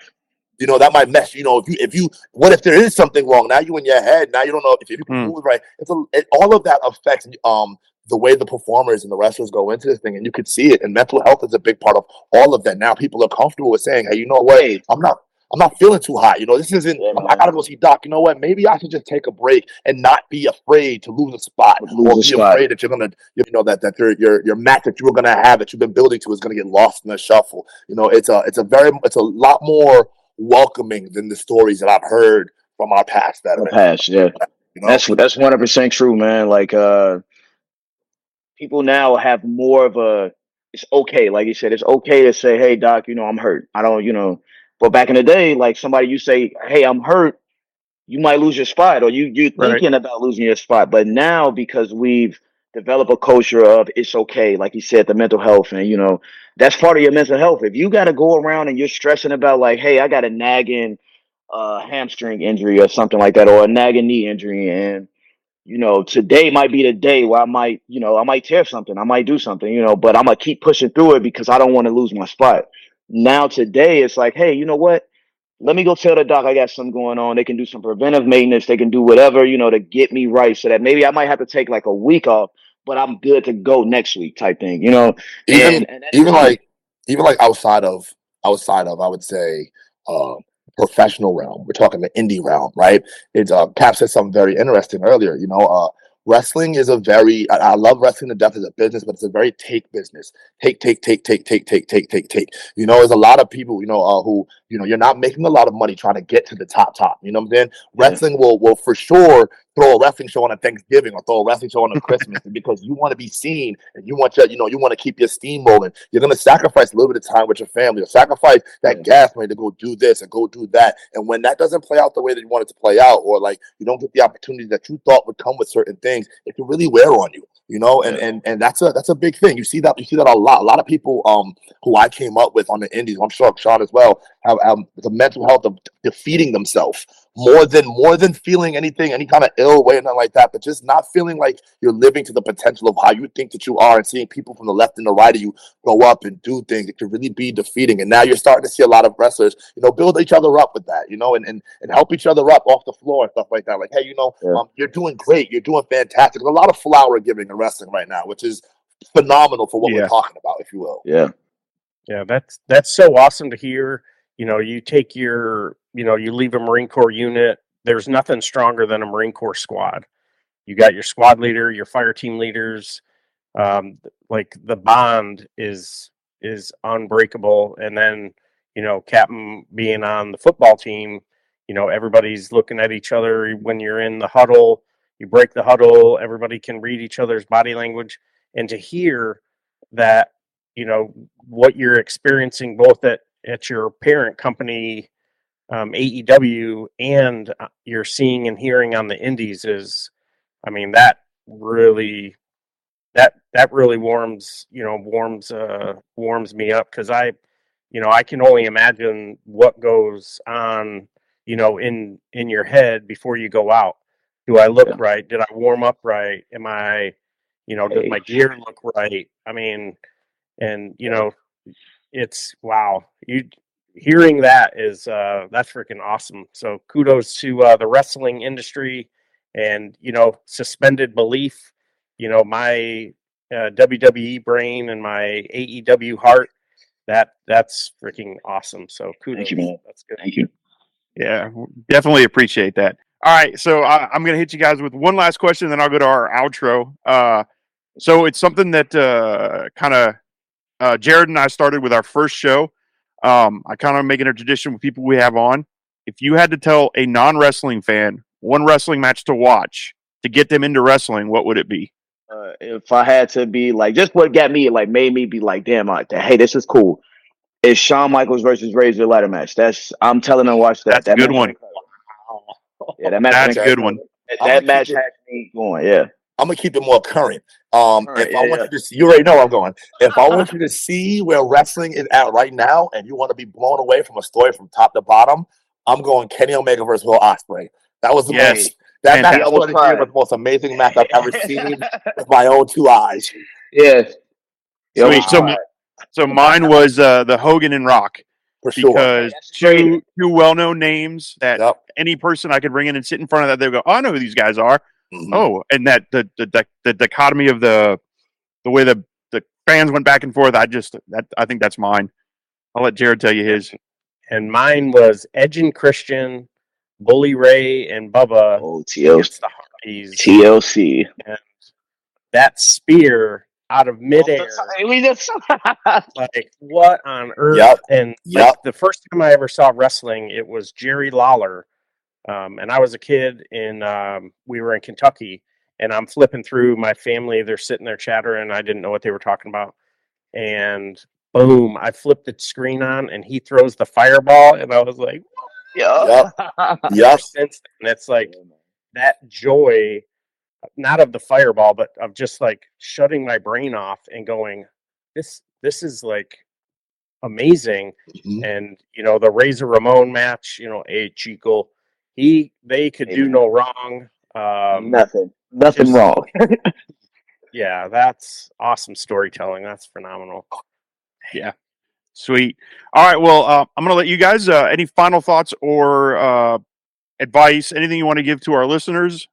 You know that might mess. You know, if you if you what if there is something wrong? Now you in your head. Now you don't know if, if you can move right. It's a, it, all of that affects um the way the performers and the wrestlers go into this thing, and you could see it. And mental health is a big part of all of that. Now people are comfortable with saying, "Hey, you know what? I'm not." I'm not feeling too hot. You know, this isn't. I gotta go see Doc. You know what? Maybe I should just take a break and not be afraid to lose a spot, Lose or be spot. afraid that you're gonna, you know, that that your your your match that you were gonna have that you've been building to is gonna get lost in the shuffle. You know, it's a it's a very it's a lot more welcoming than the stories that I've heard from our past The veterans. past, yeah. You know? That's that's one hundred percent true, man. Like uh people now have more of a it's okay, like you said, it's okay to say, Hey doc, you know, I'm hurt. I don't, you know, but back in the day, like somebody you say, Hey, I'm hurt, you might lose your spot or you you're Right. thinking about losing your spot. But now because we've developed a culture of it's okay, like you said, the mental health and you know, that's part of your mental health. If you gotta go around and you're stressing about like, hey, I got a nagging uh hamstring injury or something like that, or a nagging knee injury, and you know, today might be the day where I might, you know, I might tear something, I might do something, you know, but I'm gonna keep pushing through it because I don't want to lose my spot. Now today it's like, hey, you know what? Let me go tell the doc I got something going on. They can do some preventive maintenance. They can do whatever, you know, to get me right so that maybe I might have to take like a week off, but I'm good to go next week type thing, you know? even And, and even like even like outside of outside of I would say uh professional realm. We're talking the indie realm, right? It's uh Cap said something very interesting earlier. You know, uh wrestling is a very I, I love wrestling to death as a business, but it's a very take business. Take, take, take, take, take, take, take, take, take. You know, there's a lot of people, you know, uh, who, you know, you're not making a lot of money trying to get to the top top. You know what I'm saying? Wrestling will will for sure throw a wrestling show on a Thanksgiving or throw a wrestling show on a Christmas because you want to be seen and you want your, you know, you want to keep your steam rolling. You're gonna sacrifice a little bit of time with your family or sacrifice that gas money to go do this and go do that. And when that doesn't play out the way that you want it to play out, or like you don't get the opportunity that you thought would come with certain things, it can really wear on you. You know, and and and that's a that's a big thing. You see that you see that a lot. A lot of people um who I came up with on the indies, I'm sure Shawn as well, have um, the mental health of defeating themselves more than more than feeling anything, any kind of ill way or nothing like that, but just not feeling like you're living to the potential of how you think that you are and seeing people from the left and the right of you go up and do things. It can really be defeating. And now you're starting to see a lot of wrestlers, you know, build each other up with that, you know, and and, and help each other up off the floor and stuff like that. Like, hey, you know, um, you're doing great, you're doing fantastic. There's a lot of flower giving in wrestling right now, which is phenomenal for what Yeah. we're talking about, if you will. Yeah. Yeah, that's that's so awesome to hear. You know, you take your, you know, you leave a Marine Corps unit. There's nothing stronger than a Marine Corps squad. You got your squad leader, your fire team leaders. Um, like the bond is is unbreakable. And then, you know, captain being on the football team, you know, everybody's looking at each other when you're in the huddle. You break the huddle. Everybody can read each other's body language, and to hear that you know what you're experiencing both at at your parent company um, AEW and uh, you're seeing and hearing on the indies is I mean that really that that really warms you know warms uh warms me up because I you know I can only imagine what goes on you know in in your head before you go out. Do I look Yeah. right? Did I warm up right? Am I you know does my gear look right? I mean, and you know it's wow you hearing that is uh that's freaking awesome so kudos to uh the wrestling industry and you know suspended belief you know my uh, wwe brain and my aew heart that that's freaking awesome so kudos Thank you, man. that's good Thank you. Yeah, definitely appreciate that. All right, so I, I'm going to hit you guys with one last question, then I'll go to our outro. Uh, so it's something that uh, kind of uh, Jared and I started with our first show. Um, I kind of make it a tradition with people we have on. If you had to tell a non wrestling fan one wrestling match to watch to get them into wrestling, what would it be? Uh, if I had to be like, just what got me like made me be like, damn, I, hey, this is cool. It's Shawn Michaels versus Razor ladder match. That's I'm telling them watch that. That's a that good match one. Yeah, that match. That's a good one. That, I'm that gonna match keep it- has me going. Yeah. I'm gonna keep it more current. Um, Current, if I want yeah. you to see, you already know where I'm going. If I want you to see where wrestling is at right now, and you want to be blown away from a story from top to bottom, I'm going Kenny Omega versus Will Ospreay. That was the Yes. most. That match Fantastic. was the was the most amazing match I've ever seen with my own two eyes. Yes. Yo, Sweet. So, alright. so mine was uh, the Hogan and Rock For sure. because That's two two well known names that Yep. any person I could bring in and sit in front of that they go, oh, I know who these guys are. Mhm. Oh, and that the the the, the dichotomy of the the way the the fans went back and forth. I just that I think that's mine. I'll let Jared tell you his. and mine was edge and christian bully ray and bubba Oh, TLC. the hardys TLC. and that spear out of midair We just- like what on earth Yep. and like, Yep. the first time i ever saw wrestling it was jerry lawler um, and i was a kid in um, we were in kentucky and i'm flipping through my family they're sitting there chattering i didn't know what they were talking about and boom i flipped the screen on and he throws the fireball and i was like yeah. Yep. since then it's like that joy not of the fireball but of just like shutting my brain off and going this this is like amazing Mhm. and you know the razor ramon match you know a chico he they could do no wrong um Nothing. Nothing just- wrong. yeah that's awesome storytelling that's phenomenal Yeah. Sweet. All right. Well, uh, I'm going to let you guys. Uh, any final thoughts or uh, advice? Anything you want to give to our listeners?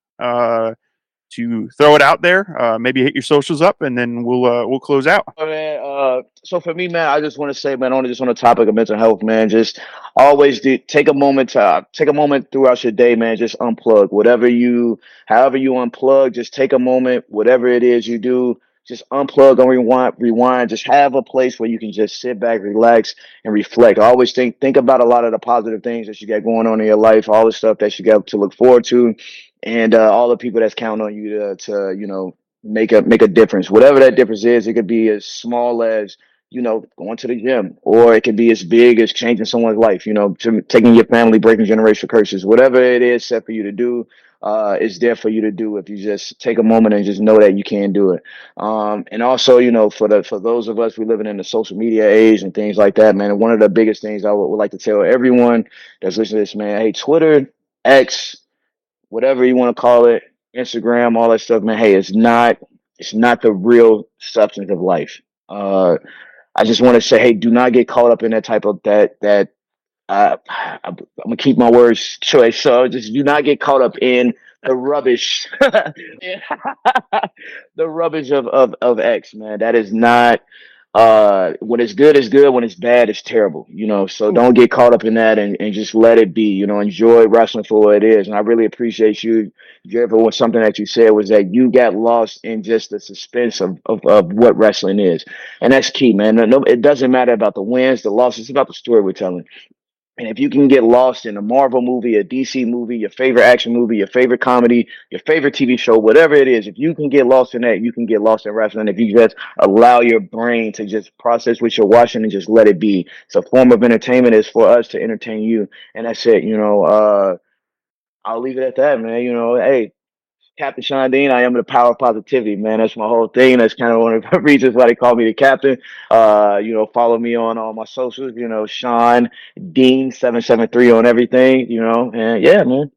To throw it out there. Uh, maybe hit your socials up, and then we'll uh, we'll close out. Oh, man, uh, so for me, man, I just want to say, man, only just on the topic of mental health, man, just always do take a moment to uh, take a moment throughout your day, man. Just unplug whatever you, however you unplug. Just take a moment, whatever it is you do. Just unplug and rewind. Rewind. Just have a place where you can just sit back, relax, and reflect. I always think think about a lot of the positive things that you got going on in your life, all the stuff that you got to look forward to, and uh, all the people that's counting on you to, to you know make a make a difference. Whatever that difference is, it could be as small as you know going to the gym, or it could be as big as changing someone's life. You know, to, taking your family, breaking generational curses. Whatever it is set for you to do, uh, is there for you to do if you just take a moment and just know that you can do it. Um, and also, you know, for the for those of us we living in the social media age and things like that, man. One of the biggest things I would, would like to tell everyone that's listening to this, man. Hey, Twitter, X, whatever you want to call it, Instagram, all that stuff, man. Hey, it's not it's not the real substance of life. Uh, I just want to say, hey, do not get caught up in that type of that that. Uh, I, I'm gonna keep my words choice. So just do not get caught up in the rubbish, the rubbish of, of of X, man. That is not. Uh, when it's good, it's good. When it's bad, it's terrible. You know, so don't get caught up in that and, and just let it be. You know, enjoy wrestling for what it is. And I really appreciate you, Jennifer. Was something that you said was that you got lost in just the suspense of, of, of what wrestling is, and that's key, man. No, it doesn't matter about the wins, the losses. It's about the story we're telling. And if you can get lost in a Marvel movie, a DC movie, your favorite action movie, your favorite comedy, your favorite TV show, whatever it is, if you can get lost in that, you can get lost in wrestling. If you just allow your brain to just process what you're watching and just let it be. It's a form of entertainment. It's for us to entertain you. And that's it. You know, uh, I'll leave it at that, man. You know, hey, Captain Shawn Dean. I am the power of positivity, man. That's my whole thing. That's kind of one of the reasons why they call me the captain. Uh, you know, follow me on all my socials. You know, Shawn Dean seven seven three on everything. You know, and yeah, man.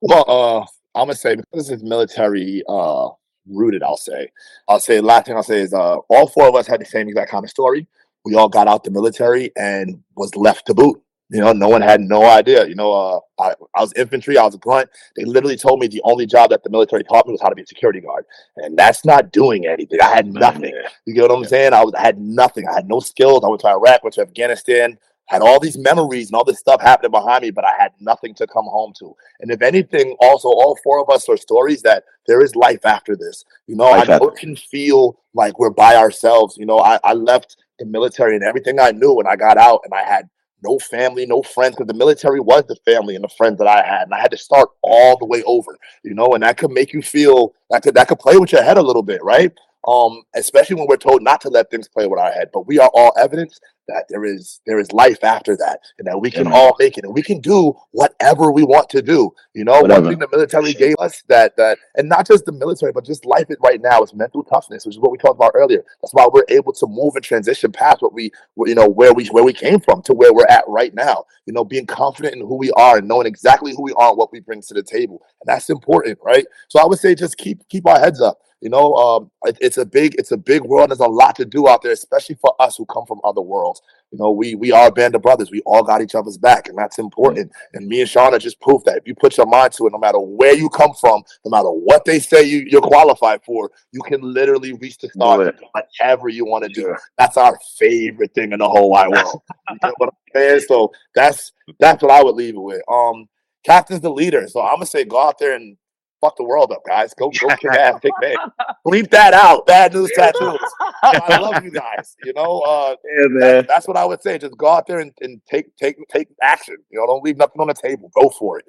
Well, uh, I'm gonna say because this is military uh rooted, I'll say. I'll say the last thing I'll say is uh all four of us had the same exact kind of story. We all got out the military and was left to boot. You know, no one had no idea. You know, uh, I, I was infantry, I was a grunt. They literally told me the only job that the military taught me was how to be a security guard, and that's not doing anything. I had nothing. You get what I'm saying? I was, I had nothing. I had no skills. I went to Iraq, went to Afghanistan, had all these memories and all this stuff happening behind me, but I had nothing to come home to. And if anything, also all four of us are stories that there is life after this. You know, Life I know it can feel like we're by ourselves. You know, I, I left the military and everything I knew when I got out, and I had no family, no friends, because the military was the family and the friends that I had, and I had to start all the way over. You know, and that could make you feel that could that could play with your head a little bit, right? Um, especially when we're told not to let things play with our head. But we are all evidence that there is there is life after that, and that we can all make it, and we can do whatever we want to do. You know, Whatever. one thing the military gave us that that, and not just the military, but just life it right now is mental toughness, which is what we talked about earlier. That's why we're able to move and transition past what we, you know, where we where we came from to where we're at right now. You know, being confident in who we are and knowing exactly who we are and what we bring to the table, and that's important, right? So I would say just keep keep our heads up. You know, um, it- it's a big it's a big world. There's a lot to do out there, especially for us who come from other worlds. You know, we we are a band of brothers. We all got each other's back, and that's important. And me and Shawn are just proof that if you put your mind to it, no matter where you come from, no matter what they say you, you're qualified for, you can literally reach the start and whatever you want to do. That's our favorite thing in the whole wide world. You get what I'm saying? So that's that's what I would leave it with. Um, captain's the leader, so I'm gonna say go out there and fuck the world up, guys. Go go kick ass, kick man. Bleep that out. Bad news tattoos. I love you guys. You know, uh, that- that's what I would say. Just go out there and, and take take take action. You know, don't leave nothing on the table. Go for it.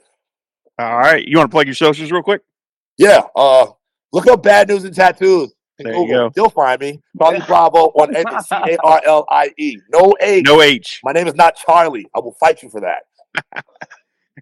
All right. You want to plug your socials real quick? Yeah. Uh, look up bad news and tattoos. in There you go. You'll find me. Carlie Bravo on C A R L I E. No H. No H. My name is not Charlie. I will fight you for that.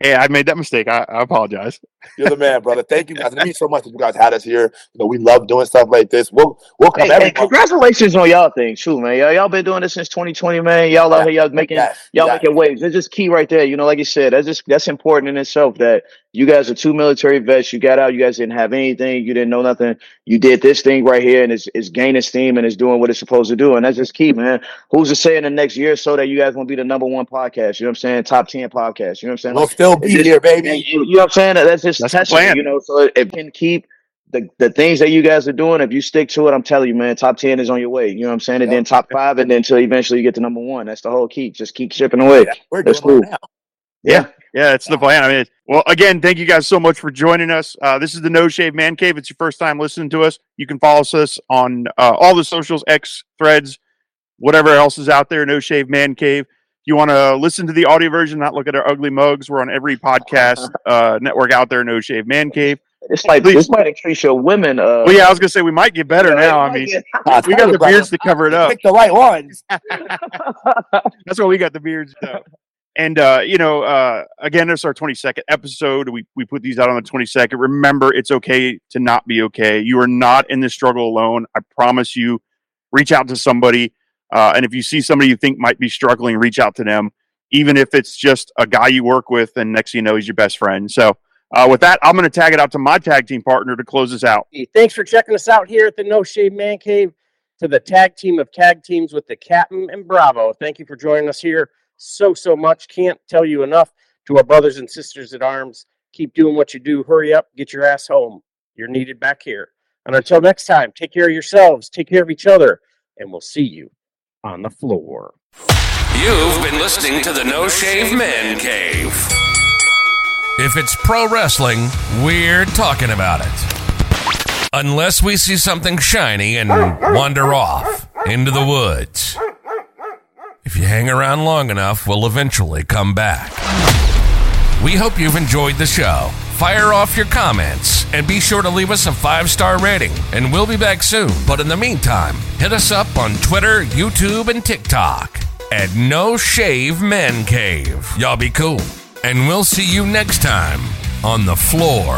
Hey, I made that mistake. I, I apologize. You're the man, brother. Thank you guys. It means so much that you guys had us here. You know, we love doing stuff like this. We'll we'll come Hey, every hey, congratulations on y'all thing too, man. Y'all, y'all been doing this since 2020, man. Y'all out here, y'all making Yes, y'all yes. making waves. It's just key right there. You know, like you said, that's just that's important in itself. That you guys are two military vets. You got out. You guys didn't have anything. You didn't know nothing. You did this thing right here, and it's it's gaining steam and it's doing what it's supposed to do. And that's just key, man. Who's to say in the next year or so that you guys won't be the number one podcast? You know what I'm saying? Top ten podcast. You know what I'm saying? We'll Like, still be here, baby. You know what I'm saying? That's just That's plan. you know. So it, can keep the, the things that you guys are doing, if you stick to it, I'm telling you, man, top 10 is on your way. You know what I'm saying? And then top five, and then until eventually you get to number one. That's the whole key. Just keep shipping away. We're That's doing cool. it now. Yeah. Yeah, it's the plan. I mean, well, again, thank you guys so much for joining us. Uh, this is the No Shave Man Cave. It's your first time listening to us. You can follow us on uh, all the socials, X, Threads, whatever else is out there. No Shave Man Cave. If you want to listen to the audio version, not look at our ugly mugs, we're on every podcast uh, network out there. No Shave Man Cave. It's like Please. this might increase your women. Uh, Well, yeah, I was gonna say we might get better now. I mean, we got the beards to cover it up. Pick the right ones. That's why we got the beards. Though. And uh, you know, uh, again, this is our 22nd episode. We we put these out on the 22nd. Remember, it's okay to not be okay. You are not in this struggle alone. I promise you. Reach out to somebody, uh, and if you see somebody you think might be struggling, reach out to them. Even if it's just a guy you work with, and next thing you know, he's your best friend. So, uh, with that, I'm going to tag it out to my tag team partner to close us out. Thanks for checking us out here at the No Shave Man Cave. To the tag team of tag teams with the Captain and Bravo. Thank you for joining us here so, so much. Can't tell you enough to our brothers and sisters at arms. Keep doing what you do. Hurry up, get your ass home. You're needed back here. And until next time, take care of yourselves, take care of each other, and we'll see you on the floor. You've been listening to the No Shave Man Cave. If it's pro wrestling, we're talking about it. Unless we see something shiny and wander off into the woods. If you hang around long enough, we'll eventually come back. We hope you've enjoyed the show. Fire off your comments and be sure to leave us a five star rating, and we'll be back soon. But in the meantime, hit us up on Twitter, YouTube, and TikTok at No Shave Men Cave. Y'all be cool. And we'll see you next time on the floor.